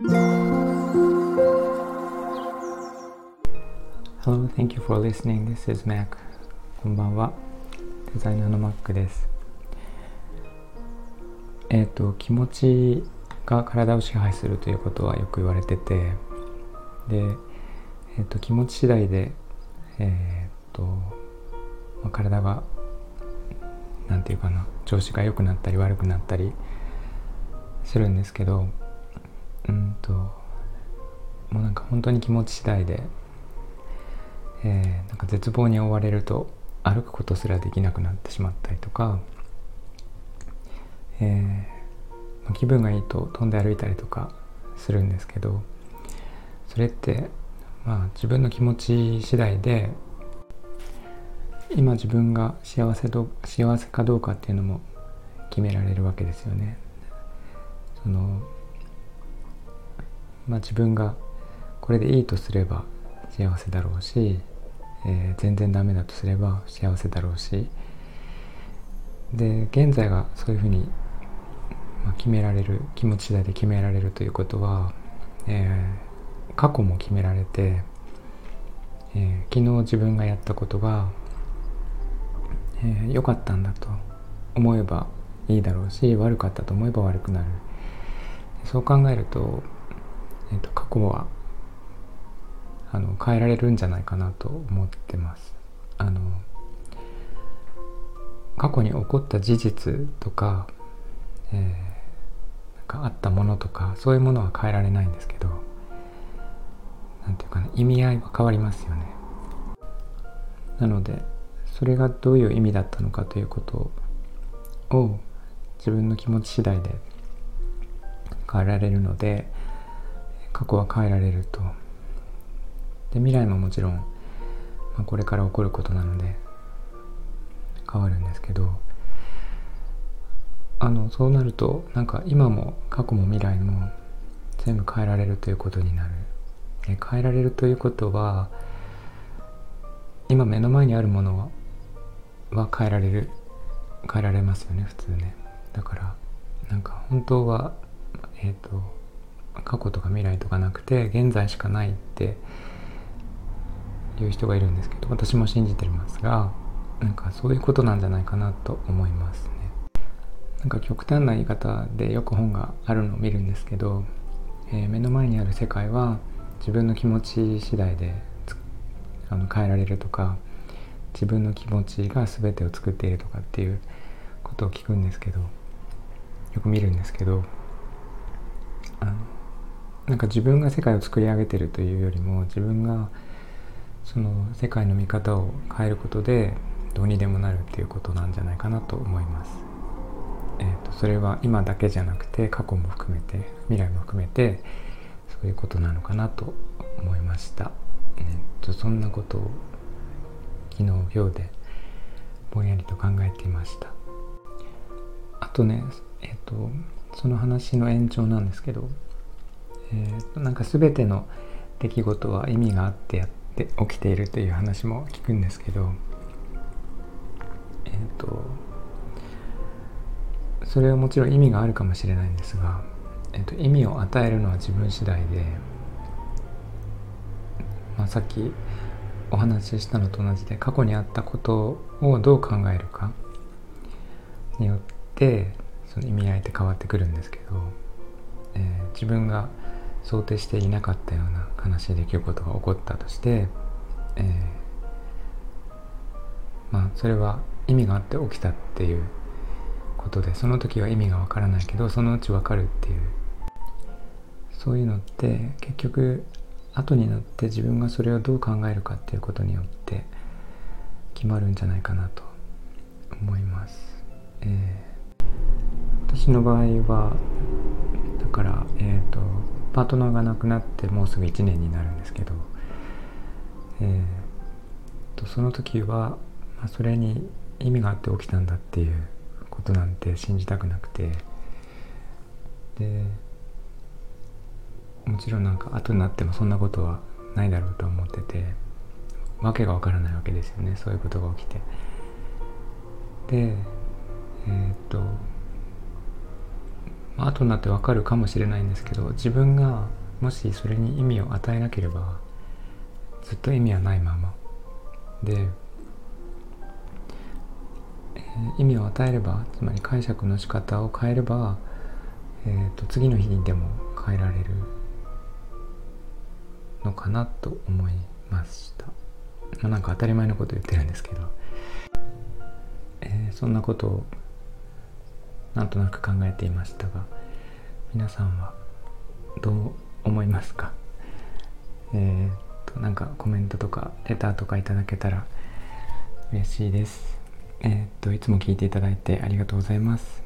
Hello, thank you for listening. This is Mac. こんばんは。デザイナーの Mac です。えっ、ー、と、気持ちが体を支配するということはよく言われてて、で、えっ、ー、と、気持ち次第で、えっ、ー、と、まあ、体が、なんていうかな、調子が良くなったり悪くなったりするんですけど、うんと、もうなんか本当に気持ち次第でえー、なんか絶望に追われると歩くことすらできなくなってしまったりとか、えー、気分がいいと飛んで歩いたりとかするんですけどそれってまあ自分の気持ち次第で今自分が幸せど幸せかどうかっていうのも決められるわけですよね。そのまあ、自分がこれでいいとすれば幸せだろうし、えー、全然ダメだとすれば幸せだろうしで現在がそういうふうに、まあ、決められる気持ち次第で決められるということは、えー、過去も決められて、えー、昨日自分がやったことが良、えー、かったんだと思えばいいだろうし悪かったと思えば悪くなる。そう考えると,、えーと過去はあの変えられるんじゃないかなと思ってます。あの過去に起こった事実とか,、えー、なんかあったものとかそういうものは変えられないんですけど何て言うかな意味合いは変わりますよね。なのでそれがどういう意味だったのかということを自分の気持ち次第で変えられるので過去は変えられると。で未来ももちろん、まあ、これから起こることなので変わるんですけどあのそうなるとなんか今も過去も未来も全部変えられるということになる。で変えられるということは今目の前にあるものは変えられる変えられますよね普通ね。だからなんか本当はえっ、ー、と過去とか未来とかなくて現在しかないっていう人がいるんですけど私も信じてますがなんかそういうことなんじゃないかなと思いますね。なんか極端な言い方でよく本があるのを見るんですけど、えー、目の前にある世界は自分の気持ち次第であの変えられるとか自分の気持ちが全てを作っているとかっていうことを聞くんですけどよく見るんですけどなんか自分が世界を作り上げてるというよりも自分がその世界の見方を変えることでどうにでもなるっていうことなんじゃないかなと思います。えーと、それは今だけじゃなくて過去も含めて未来も含めてそういうことなのかなと思いました。えーと、そんなことを昨日今日でぼんやりと考えていました。あとね、えっ、ー、とその話の延長なんですけど、えーなんか全ての出来事は意味があってやって起きているという話も聞くんですけどえっ、ー、とそれはもちろん意味があるかもしれないんですが、えーと、意味を与えるのは自分次第で、まあ、さっきお話ししたのと同じで過去にあったことをどう考えるかによってその意味合いって変わってくるんですけど、えー、自分が想定していなかったような悲しい出来事が起こったとして、えー、まあそれは意味があって起きたっていうことでその時は意味がわからないけどそのうちわかるっていうそういうのって結局後になって自分がそれをどう考えるかっていうことによって決まるんじゃないかなと思います。えー、私の場合はだからえっ、ー、とパートナーが亡くなってもうすぐ1年になるんですけど、えー、とその時は、まあ、それに意味があって起きたんだっていうことなんて信じたくなくてでもちろんなんか後になってもそんなことはないだろうと思っててわけがわからないわけですよね。そういうことが起きて。でえっ、とまあ後になってわかるかもしれないんですけど自分がもしそれに意味を与えなければずっと意味はないまま。で、えー、意味を与えればつまり解釈の仕方を変えれば、えーと、次の日にでも変えられるのかなと思いました、まあ、なんか当たり前のこと言ってるんですけど、えー、そんなことをなんとなく考えていましたが皆さんはどう思いますか？えー、となんかコメントとかレターとかいただけたら嬉しいです。えー、っといつも聞いていただいてありがとうございます、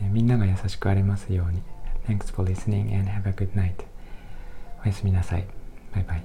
えー、みんなが優しくありますように。Thanks for listening and have a good night. おやすみなさい。バイバイ。